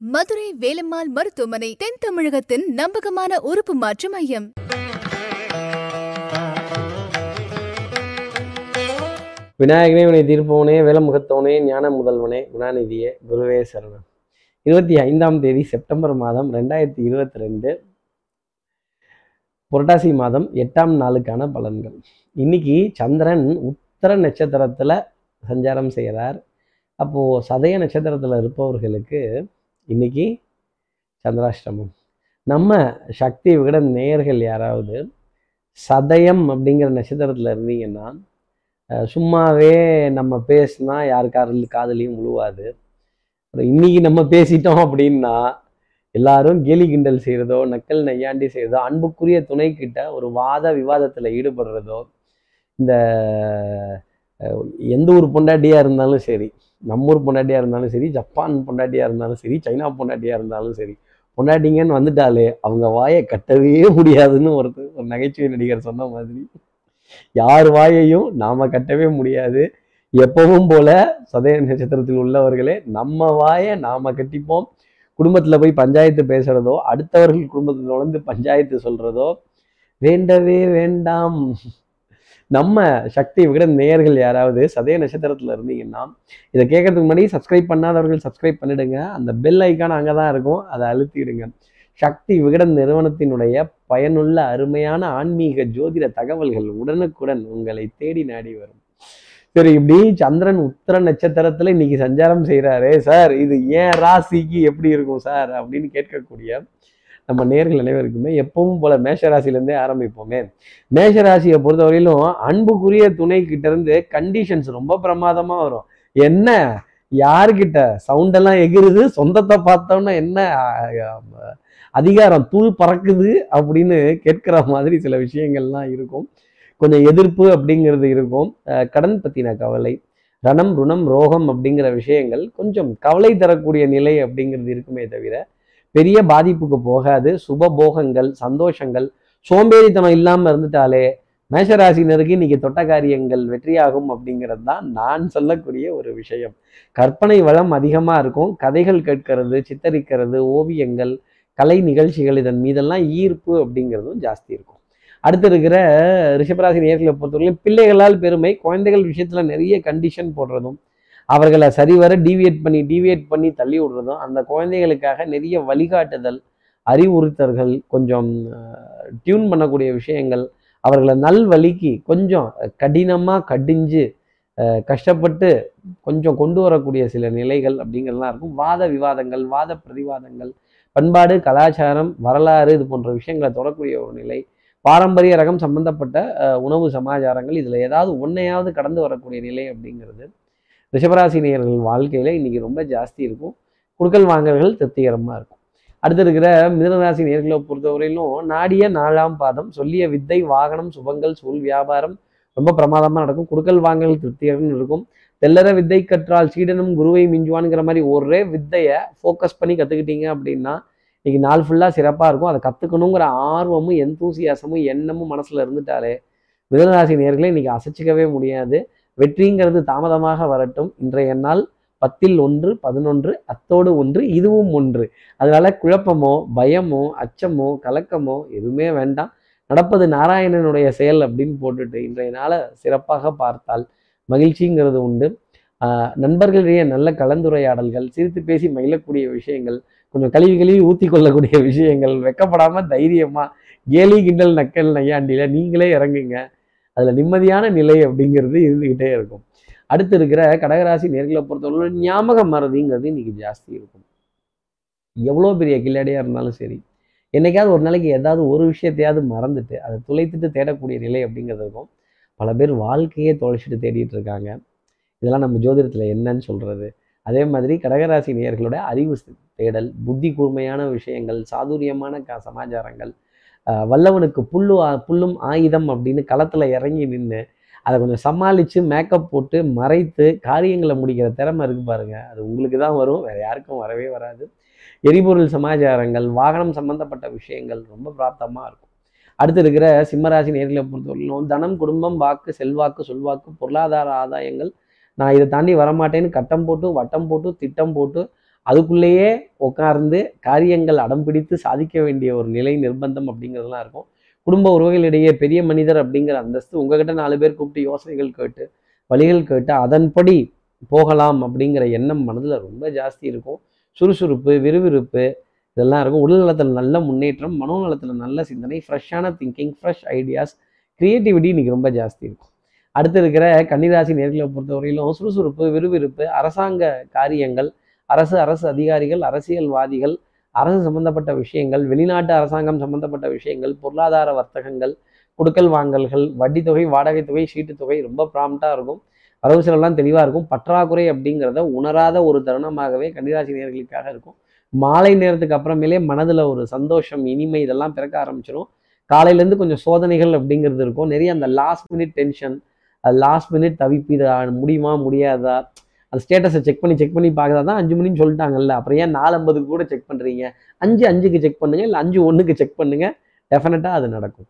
மதுரை வேலம்மாள் மருத்துவமனை தென் தமிழகத்தின் நம்பகமான உறுப்பு மாற்று மையம். விநாயகனே வினை தீர்ப்பவனே வேலமுகத்தவனே ஞான முதல்வனே குணாநிதியே குருவே சரணம். இருபத்தி ஐந்தாம் தேதி செப்டம்பர் மாதம் ரெண்டாயிரத்தி இருபத்தி ரெண்டு புரட்டாசி மாதம் எட்டாம் நாளுக்கான பலன்கள். இன்னைக்கு சந்திரன் உத்தர நட்சத்திரத்துல சஞ்சாரம் செய்கிறார் அப்போ சதய நட்சத்திரத்துல இருப்பவர்களுக்கு இன்னைக்கு சந்திராஷ்டமம். நம்ம சக்தி விகட நேயர்கள் யாராவது சதயம் அப்படிங்கிற நட்சத்திரத்தில் இருந்தீங்கன்னா சும்மாவே நம்ம பேசினா யார் காதல் காதலையும் முழுவாது அப்புறம் இன்னைக்கு நம்ம பேசிட்டோம் அப்படின்னா எல்லாரும் கேலி கிண்டல் செய்கிறதோ நக்கல் நையாண்டி செய்கிறதோ அன்புக்குரிய துணை கிட்ட ஒரு வாத விவாதத்தில் ஈடுபடுறதோ இந்த எந்த ஒரு பொண்டாட்டியாக இருந்தாலும் சரி நம்ம ஊர் பொண்டாட்டியாக இருந்தாலும் சரி ஜப்பான் பொண்டாட்டியாக இருந்தாலும் சரி சைனா பொண்டாட்டியாக இருந்தாலும் சரி பொண்டாட்டிங்கன்னு வந்துட்டாலே அவங்க வாயை கட்டவே முடியாதுன்னு ஒருத்தர் ஒரு நகைச்சுவை நடிகர் சொன்ன மாதிரி. யார் வாயையும் நாம் கட்டவே முடியாது. எப்பவும் போல சதய நட்சத்திரத்தில் உள்ளவர்களே நம்ம வாயை நாம கட்டிப்போம். குடும்பத்தில் போய் பஞ்சாயத்து பேசுகிறதோ அடுத்தவர்கள் குடும்பத்தில் நுழைந்து பஞ்சாயத்து சொல்கிறதோ வேண்டவே வேண்டாம். நம்ம சக்தி விகட நேயர்கள் யாராவது சதய நட்சத்திரத்துல இருந்தீங்கன்னா இதை கேட்கறதுக்கு முன்னாடி சப்ஸ்கிரைப் பண்ணாதவர்கள் சப்ஸ்கிரைப் பண்ணிடுங்க. அந்த பெல் ஐக்கான் அங்கே தான் இருக்கும். அதை அழுத்திடுங்க. சக்தி விகடன் நிறுவனத்தினுடைய பயனுள்ள அருமையான ஆன்மீக ஜோதிட தகவல்கள் உடனுக்குடன் உங்களை தேடி நாடி வரும். சரி இப்படி சந்திரன் உத்தர நட்சத்திரத்துல இன்னைக்கு சஞ்சாரம் செய்கிறாரே சார் இது ஏன் ராசிக்கு எப்படி இருக்கும் சார்? அப்படின்னு கேட்கக்கூடிய நம்ம நேர்கள் அனைவருக்குமே எப்பவும் போல மேஷராசிலேருந்தே ஆரம்பிப்போமே. மேஷ ராசியை பொறுத்தவரையிலும் அன்புக்குரிய துணை கிட்ட இருந்து கண்டிஷன்ஸ் ரொம்ப பிரமாதமாக வரும். என்ன? யார்கிட்ட சவுண்டெல்லாம் எகிருது? சொந்தத்தை பார்த்தோம்னா என்ன? அதிகாரம் தூள் பறக்குது அப்படின்னு கேட்கிற மாதிரி சில விஷயங்கள்லாம் இருக்கும். கொஞ்சம் எதிர்ப்பு அப்படிங்கிறது இருக்கும். கடன் பற்றின கவலை ரணம் ருணம் ரோகம் அப்படிங்கிற விஷயங்கள் கொஞ்சம் கவலை தரக்கூடிய நிலை அப்படிங்கிறது இருக்குமே தவிர பெரிய பாதிப்புக்கு போகாது. சுப போகங்கள் சந்தோஷங்கள் சோம்பேறித்தனம் இல்லாமல் இருந்துட்டாலே மேஷராசினருக்கு இன்னைக்கு தொட்ட காரியங்கள் வெற்றியாகும் அப்படிங்கிறது தான் நான் சொல்லக்கூடிய ஒரு விஷயம். கற்பனை வளம் அதிகமாக இருக்கும். கதைகள் கேட்கறது சித்தரிக்கிறது ஓவியங்கள் கலை நிகழ்ச்சிகள் இதன் மீதெல்லாம் ஈர்ப்பு அப்படிங்கிறதும் ஜாஸ்தி இருக்கும். அடுத்து இருக்கிற ரிஷபராசி நேர்களை பொறுத்தவரைக்கும் பிள்ளைகளால் பெருமை குழந்தைகள் விஷயத்தில் நிறைய கண்டிஷன் போடுறதும் அவர்களை சரிவர டிவியேட் பண்ணி டிவியேட் பண்ணி தள்ளி விடுறதும் அந்த குழந்தைகளுக்காக நிறைய வழிகாட்டுதல் அறிவுறுத்தல்கள் கொஞ்சம் டியூன் பண்ணக்கூடிய விஷயங்கள் அவர்களை நல் வழிக்கு கொஞ்சம் கடினமாக கடிஞ்சு கஷ்டப்பட்டு கொஞ்சம் கொண்டு வரக்கூடிய சில நிலைகள் அப்படிங்கிறதுலாம் இருக்கும். வாத விவாதங்கள் வாத பிரதிவாதங்கள் பண்பாடு கலாச்சாரம் வரலாறு இது போன்ற விஷயங்களை தொடரக்கூடிய ஒரு நிலை. பாரம்பரிய ரகம் சம்பந்தப்பட்ட உணவு சமாச்சாரங்கள் இதில் ஏதாவது ஒன்றையாவது கடந்து வரக்கூடிய நிலை அப்படிங்கிறது. ரிஷபராசி நேயர்கள் வாழ்க்கையில் இன்னைக்கு ரொம்ப ஜாஸ்தி இருக்கும். குடுக்கல் வாங்கல்கள் திருப்திகரமாக இருக்கும். அடுத்து இருக்கிற மிதனராசி நேர்களை பொறுத்தவரையிலும் நாடிய நாலாம் பாதம் சொல்லிய வித்தை வாகனம் சுபங்கள் சூழ் வியாபாரம் ரொம்ப பிரமாதமாக நடக்கும். குடுக்கல் வாங்கல் திருப்திகரம் இருக்கும். தெல்லற வித்தை கற்றால் சீடனும் குருவை மிஞ்சுவான்ங்கிற மாதிரி ஒரே வித்தையை ஃபோக்கஸ் பண்ணி கற்றுக்கிட்டீங்க அப்படின்னா இன்னைக்கு நாள் ஃபுல்லாக சிறப்பாக இருக்கும். அதை கற்றுக்கணுங்கிற ஆர்வமும் எந்தூசியாசமும் எண்ணமும் மனசில் இருந்துட்டாலே மிதனராசி நேர்களை இன்னைக்கு அசைச்சிக்கவே முடியாது. வெற்றிங்கிறது தாமதமாக வரட்டும். இன்றைய நாள் பத்தில் ஒன்று பதினொன்று அத்தோடு ஒன்று இதுவும் ஒன்று. அதனால குழப்பமோ பயமோ அச்சமோ கலக்கமோ எதுவுமே வேண்டாம். நடப்பது நாராயணனுடைய செயல் அப்படின்னு போட்டுட்டு இன்றைய நாளை சிறப்பாக பார்த்தால் மகிழ்ச்சிங்கிறது உண்டு. நண்பர்களிடையே நல்ல கலந்துரையாடல்கள் சிரித்து பேசி மகிழக்கூடிய விஷயங்கள் கொஞ்சம் கழுவி கழுவி ஊற்றி கொள்ளக்கூடிய விஷயங்கள் வெக்கப்படாம தைரியமா கேலி கிண்டல் நக்கல் நையாண்டியில நீங்களே இறங்குங்க. அதில் நிம்மதியான நிலை அப்படிங்கிறது இருந்துகிட்டே இருக்கும். அடுத்து இருக்கிற கடகராசி நேர்களை பொறுத்தவரை ஞாபக மறதிங்கிறது இன்னைக்கு ஜாஸ்தி இருக்கும். எவ்வளோ பெரிய கில்லாடியாக இருந்தாலும் சரி என்னைக்காவது ஒரு நாளைக்கு ஏதாவது ஒரு விஷயத்தையாவது மறந்துட்டு அதை துளைத்துட்டு தேடக்கூடிய நிலை அப்படிங்கிறது இருக்கும். பல பேர் வாழ்க்கையே தொலைச்சிட்டு தேடிட்டு இருக்காங்க. இதெல்லாம் நம்ம ஜோதிடத்தில் என்னன்னு சொல்கிறது அதே மாதிரி கடகராசி நேயர்களோட அறிவு தேடல் புத்தி கூர்மையான விஷயங்கள் சாதுரியமான க சமாச்சாரங்கள் வல்லவனுக்கு புல்லு புல்லும் ஆயுதம் அப்படின்னு களத்தில் இறங்கி நின்று அதை கொஞ்சம் சமாளித்து மேக்கப் போட்டு மறைத்து காரியங்களை முடிக்கிற திறமை இருக்கு பாருங்கள் அது உங்களுக்கு தான் வரும் வேறு யாருக்கும் வரவே வராது. எரிபொருள் சமாச்சாரங்கள் வாகனம் சம்பந்தப்பட்ட விஷயங்கள் ரொம்ப பிராப்தமாக இருக்கும். அடுத்து இருக்கிற சிம்மராசி நேர்களை பொறுத்தவரையிலும் தனம் குடும்பம் வாக்கு செல்வாக்கு சொல்வாக்கு பொருளாதார ஆதாயங்கள் நான் இதை தாண்டி வரமாட்டேன்னு கட்டம் போட்டு வட்டம் போட்டு திட்டம் போட்டு அதுக்குள்ளேயே உட்கார்ந்து காரியங்கள் அடம் பிடித்து சாதிக்க வேண்டிய ஒரு நிலை நிர்பந்தம் அப்படிங்கிறதுலாம் இருக்கும். குடும்ப உறவுகளிடையே பெரிய மனிதர் அப்படிங்கிற அந்தஸ்து உங்ககிட்ட நாலு பேர் கூப்பிட்டு யோசனைகள் கேட்டு வழிகள் கேட்டு அதன்படி போகலாம் அப்படிங்கிற எண்ணம் மனதில் ரொம்ப ஜாஸ்தி இருக்கும். சுறுசுறுப்பு விறுவிறுப்பு இதெல்லாம் இருக்கும். உடல் நலத்தில் நல்ல முன்னேற்றம் மனோநலத்தில் நல்ல சிந்தனை ஃப்ரெஷ்ஷான திங்கிங் ஃப்ரெஷ் ஐடியாஸ் க்ரியேட்டிவிட்டி இன்னைக்கு ரொம்ப ஜாஸ்தி இருக்கும். அடுத்து இருக்கிற கன்னிராசி நேர்களை பொறுத்தவரையிலும் சுறுசுறுப்பு விறுவிறுப்பு அரசாங்க காரியங்கள் அரசு அரசு அதிகாரிகள் அரசியல்வாதிகள் அரசு சம்பந்தப்பட்ட விஷயங்கள் வெளிநாட்டு அரசாங்கம் சம்பந்தப்பட்ட விஷயங்கள் பொருளாதார வர்த்தகங்கள் கொடுக்கல் வாங்கல்கள் வட்டி தொகை வாடகை தொகை சீட்டு தொகை ரொம்ப ப்ராம்ப்டாக இருக்கும். வரவு செலவுலாம் தெளிவாக இருக்கும். பற்றாக்குறை அப்படிங்கிறத உணராத ஒரு தருணமாகவே கன்னிராசி நேர்களுக்காக இருக்கும். மாலை நேரத்துக்கு அப்புறமேலே மனதில் ஒரு சந்தோஷம் இனிமை இதெல்லாம் பிறக்க ஆரம்பிச்சிடும் காலையிலேருந்து கொஞ்சம் சோதனைகள் அப்படிங்கிறது இருக்கும். நிறைய அந்த last minute tension last minute தவிப்பு இதை முடியுமா முடியாதா? அந்த ஸ்டேட்டஸை செக் பண்ணி செக் பண்ணி பார்க்குறதா தான் அஞ்சு மணின்னு சொல்லிட்டாங்கல்ல. அப்புறம் ஏன் நாலு ஐம்பதுக்கு கூட செக் பண்ணுறீங்க அஞ்சு அஞ்சுக்கு செக் பண்ணுங்கள் இல்லை அஞ்சு ஒன்றுக்கு செக் பண்ணுங்கள் டெஃபினட்டாக அது நடக்கும்.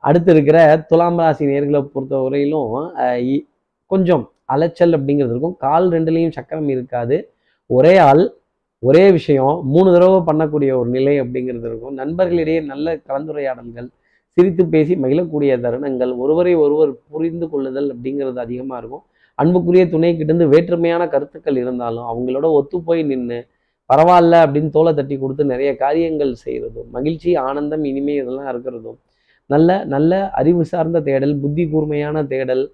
அடுத்து இருக்கிற துலாம் ராசி நேர்களை பொறுத்த வரையிலும் இ- கொஞ்சம் அலைச்சல் அப்படிங்கிறது இருக்கும். கால் ரெண்டுலேயும் சக்கரம் இருக்காது. ஒரே ஆள் ஒரே விஷயம் மூணு தடவை பண்ணக்கூடிய ஒரு நிலை அப்படிங்கிறது இருக்கும். நண்பர்களிடையே நல்ல கலந்துரையாடல்கள் சிரித்து பேசி மகிழக்கூடிய தருணங்கள் ஒருவரை ஒருவர் புரிந்து கொள்ளுதல் அப்படிங்கிறது அதிகமாக இருக்கும். அன்புக்குரிய துணைக்கிட்டேருந்து வேற்றுமையான கருத்துக்கள் இருந்தாலும் அவங்களோட ஒத்து போய் நின்று பரவாயில்ல அப்படின்னு தோலை தட்டி கொடுத்து நிறைய காரியங்கள் செய்கிறதும் மகிழ்ச்சி ஆனந்தம் இனிமை இதெல்லாம் இருக்கிறதும் நல்ல நல்ல அறிவு சார்ந்த தேடல் புத்தி கூர்மையான தேடல்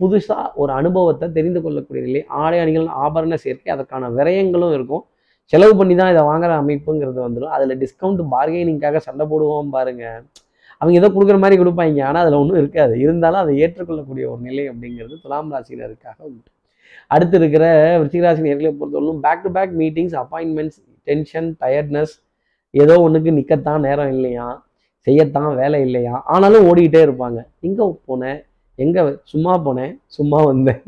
புதுசாக ஒரு அனுபவத்தை தெரிந்து கொள்ளக்கூடிய நிலை ஆடை அணிகள் ஆபரண சேர்க்கை அதற்கான விரயங்களும் இருக்கும். செலவு பண்ணி தான் இதை வாங்குற அமைப்புங்கிறது வந்துடும் அதில் டிஸ்கவுண்ட் பார்கெனிங்காக சண்டை போடுவோம் பாருங்கள் அவங்க ஏதோ கொடுக்குற மாதிரி கொடுப்பாங்க. ஆனால் அதில் ஒன்றும் இருக்காது. இருந்தாலும் அதை ஏற்றுக்கொள்ளக்கூடிய ஒரு நிலை அப்படிங்கிறது துலாம் ராசினருக்காக உண்டு. அடுத்து இருக்கிற விருச்சிகராசி நேர்களை பொறுத்தவரைக்கும் back to back meetings appointments tension tiredness ஏதோ ஒன்றுக்கு நிற்கத்தான் நேரம் இல்லையா? செய்யத்தான் வேலை இல்லையா? ஆனாலும் ஓடிக்கிட்டே இருப்பாங்க. எங்கே போனேன்? எங்கே சும்மா போனேன்? சும்மா வந்தேன்.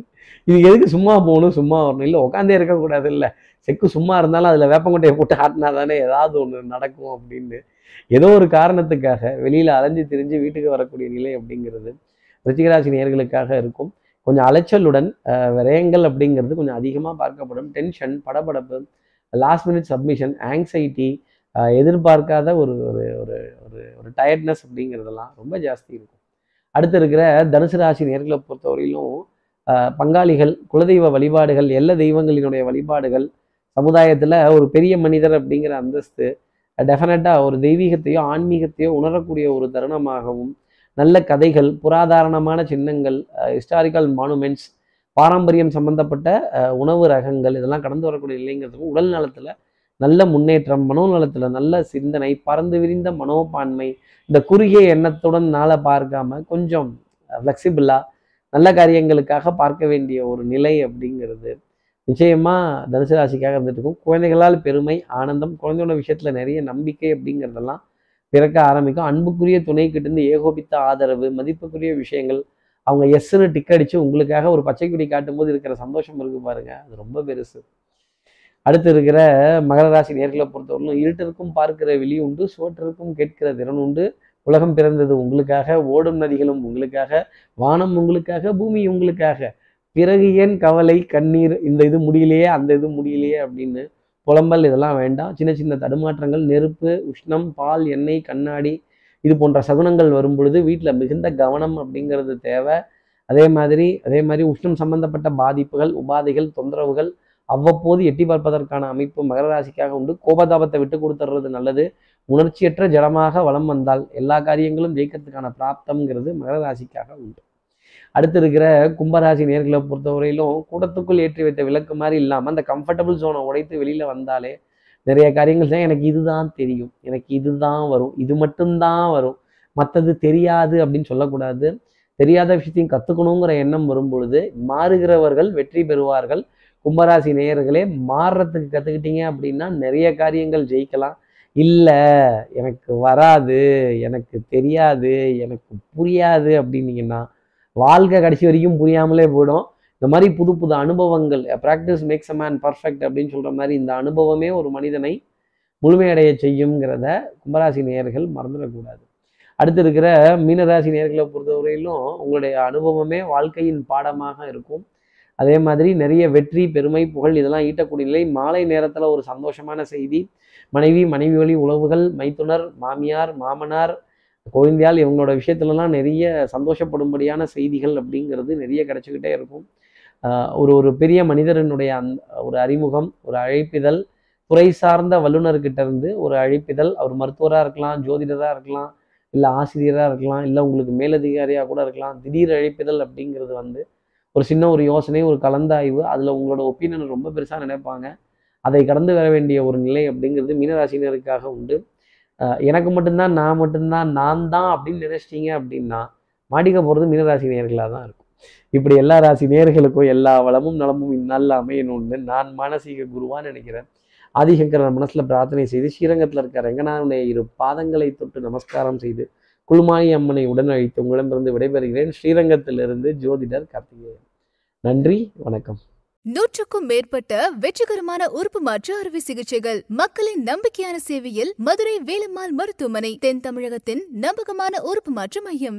இது எதுக்கு சும்மா போகணும் சும்மா வரணும்? இல்லை உட்காந்தே இருக்கக்கூடாது இல்லை. செக்கு சும்மா இருந்தாலும் அதில் வேப்பங்கொட்டையை போட்டு ஆட்டினா தானே ஏதாவது ஒன்று நடக்கும் அப்படின்னு ஏதோ ஒரு காரணத்துக்காக வெளியில் அலைஞ்சு திரிஞ்சு வீட்டுக்கு வரக்கூடிய நிலை அப்படிங்கிறது ரிச்சிகராசி நேர்களுக்காக இருக்கும். கொஞ்சம் அலைச்சலுடன் விரயங்கள் அப்படிங்கிறது கொஞ்சம் அதிகமாக பார்க்கப்படும். டென்ஷன் படபடப்பு லாஸ்ட் மினிட் சப்மிஷன் ஆங்ஸைட்டி எதிர்பார்க்காத ஒரு ஒரு ஒரு ஒரு ஒரு டயர்ட்னஸ் அப்படிங்கிறதெல்லாம் ரொம்ப ஜாஸ்தி இருக்கும். அடுத்து இருக்கிற தனுசு ராசி நேர்களை பொறுத்தவரையிலும் பங்காளிகள் குலதெய்வ வழிபாடுகள் எல்லா தெய்வங்களினுடைய வழிபாடுகள் சமுதாயத்தில் ஒரு பெரிய மனிதர் அப்படிங்கிற அந்தஸ்து டெஃபினட்டாக ஒரு தெய்வீகத்தையோ ஆன்மீகத்தையோ உணரக்கூடிய ஒரு தருணமாகவும் நல்ல கதைகள் புராதாரணமான சின்னங்கள் ஹிஸ்டாரிக்கல் மானுமெண்ட்ஸ் பாரம்பரியம் சம்பந்தப்பட்ட உணவு ரகங்கள் இதெல்லாம் கடந்து வரக்கூடிய இல்லைங்கிறதுக்கும் உடல் நலத்தில் நல்ல முன்னேற்றம் மனோநலத்தில் நல்ல சிந்தனை பறந்து விரிந்த மனோபான்மை இந்த குறுகிய எண்ணத்துடன் நாளை பார்க்காம கொஞ்சம் ஃப்ளெக்சிபிளாக நல்ல காரியங்களுக்காக பார்க்க வேண்டிய ஒரு நிலை அப்படிங்கிறது. நிச்சயமா தனுசு ராசிக்காக இருந்துட்டு இருக்கும் குழந்தைகளால் பெருமை ஆனந்தம் குழந்தையோட விஷயத்துல நிறைய நம்பிக்கை அப்படிங்கிறதெல்லாம் பிறக்க ஆரம்பிக்கும். அன்புக்குரிய துணை கிட்டிருந்து ஏகோபித்த ஆதரவு மதிப்புக்குரிய விஷயங்கள் அவங்க எஸ்ன்னு டிக் அடிச்சு உங்களுக்காக ஒரு பச்சை காட்டும் போது இருக்கிற சந்தோஷம் இருக்கு பாருங்க. அது ரொம்ப பெருசு. அடுத்து இருக்கிற மகர ராசி நேர்களை பொறுத்தவரையிலும் இருட்டிற்கும் பார்க்கிற வெளி உண்டு சோற்றிற்கும் கேட்கிற திறன் உண்டு. உலகம் பிறந்தது உங்களுக்காக ஓடும் நதிகளும் உங்களுக்காக வானம் உங்களுக்காக பூமி உங்களுக்காக. பிறகு ஏன் கவலை கண்ணீர் இந்த இது முடியலையே அந்த இது முடியலையே அப்படின்னு புலம்பல் இதெல்லாம் வேண்டாம். சின்ன சின்ன தடுமாற்றங்கள் நெருப்பு உஷ்ணம் பால் எண்ணெய் கண்ணாடி இது போன்ற சகுனங்கள் வரும் பொழுது வீட்டில் மிகுந்த கவனம் அப்படிங்கிறது தேவை. அதே மாதிரி அதே மாதிரி உஷ்ணம் சம்பந்தப்பட்ட பாதிப்புகள் உபாதைகள் தொந்தரவுகள் அவ்வப்போது எட்டி பார்ப்பதற்கான அமைப்பு மகர ராசிக்காக உண்டு. கோபதாபத்தை விட்டு கொடுத்துறது நல்லது. உணர்ச்சியற்ற ஜடமாக வலம் வந்தால் எல்லா காரியங்களும் ஜெயிக்கிறதுக்கான பிராப்தம்ங்கிறது மகர ராசிக்காக உண்டு. அடுத்து இருக்கிற கும்பராசி நேர்களை பொறுத்தவரையிலும் கூடத்துக்குள் ஏற்றி வைத்த விளக்கு மாதிரி இல்லாமல் அந்த கம்ஃபர்டபுள் ஜோனை உடைத்து வெளியில் வந்தாலே நிறைய காரியங்கள் செய்ய எனக்கு இதுதான் தெரியும். எனக்கு இதுதான் வரும். இது மட்டும்தான் வரும். மற்றது தெரியாது அப்படின்னு சொல்லக்கூடாது. தெரியாத விஷயத்தையும் கற்றுக்கணுங்கிற எண்ணம் வரும் பொழுது மாறுகிறவர்கள் வெற்றி பெறுவார்கள். கும்பராசி நேயர்களே மாறுறதுக்கு கற்றுக்கிட்டீங்க அப்படின்னா நிறைய காரியங்கள் ஜெயிக்கலாம். இல்லை எனக்கு வராது எனக்கு தெரியாது எனக்கு புரியாது அப்படின்னீங்கன்னா வாழ்க்கை கடைசி வரைக்கும் புரியாமலே போயிடும். இந்த மாதிரி புது புது அனுபவங்கள் practice makes a man perfect அப்படின்னு சொல்கிற மாதிரி இந்த அனுபவமே ஒரு மனிதனை முழுமையடைய செய்யுங்கிறத கும்பராசி நேயர்கள் மறந்துடக்கூடாது. அடுத்து இருக்கிற மீனராசி நேயர்களை பொறுத்தவரையிலும் உங்களுடைய அனுபவமே வாழ்க்கையின் பாடமாக இருக்கும். அதே மாதிரி நிறைய வெற்றி பெருமை புகழ் இதெல்லாம் ஈட்டக்கூடிய நிலை. மாலை நேரத்தில் ஒரு சந்தோஷமான செய்தி. மனைவி மனைவி வழி உறவுகள் மைத்துனர் மாமியார் மாமனார் கோவிந்தியால் இவங்களோட விஷயத்துலலாம் நிறைய சந்தோஷப்படும்படியான செய்திகள் அப்படிங்கிறது நிறைய கிடைச்சிக்கிட்டே இருக்கும். ஒரு ஒரு பெரிய மனிதரினுடைய அந் ஒரு அறிமுகம் ஒரு அழைப்பிதழ் துறை சார்ந்த வல்லுநர்கிட்ட இருந்து ஒரு அழைப்பிதழ். அவர் மருத்துவராக இருக்கலாம் ஜோதிடராக இருக்கலாம் இல்லை ஆசிரியராக இருக்கலாம் இல்லை உங்களுக்கு மேலதிகாரியாக கூட இருக்கலாம். திடீர் அழைப்பிதழ் அப்படிங்கிறது வந்து ஒரு சின்ன ஒரு யோசனை ஒரு கலந்தாய்வு. அதில் உங்களோட ஒப்பீனியன் ரொம்ப பெருசாக நினைப்பாங்க. அதை கடந்து வர வேண்டிய ஒரு நிலை அப்படிங்கிறது மீனராசினருக்காக உண்டு. எனக்கு மட்டும்தான் நான் மட்டும்தான் நான் தான் அப்படின்னு நினைச்சிட்டீங்க அப்படின்னா மாடிக்க போகிறது மீனராசி நேர்களாக தான் இருக்கும். இப்படி எல்லா ராசி நேர்களுக்கும் எல்லா வளமும் நலமும் இந்நாளில் அமையணும்னு நான் மானசீக குருவான்னு நினைக்கிறேன். ஆதிசங்கர மனசில் பிரார்த்தனை செய்து ஸ்ரீரங்கத்தில் இருக்க ரங்கநாதனுடைய இரு பாதங்களை தொட்டு நமஸ்காரம் செய்து குழுமாயி அம்மனை உடன் அழைத்து உங்களிடமிருந்து விடைபெறுகிறேன். ஸ்ரீரங்கத்திலிருந்து ஜோதிடர் கார்த்திகேயன். நன்றி வணக்கம். நூற்றுக்கும் மேற்பட்ட வெற்றிகரமான உறுப்பு மாற்று அறுவை சிகிச்சைகள் மக்களின் நம்பிக்கையான சேவையில் மதுரை வேலம்மாள் மருத்துவமனை தென் தமிழகத்தின் நம்பகமான உறுப்பு மாற்று மையம்.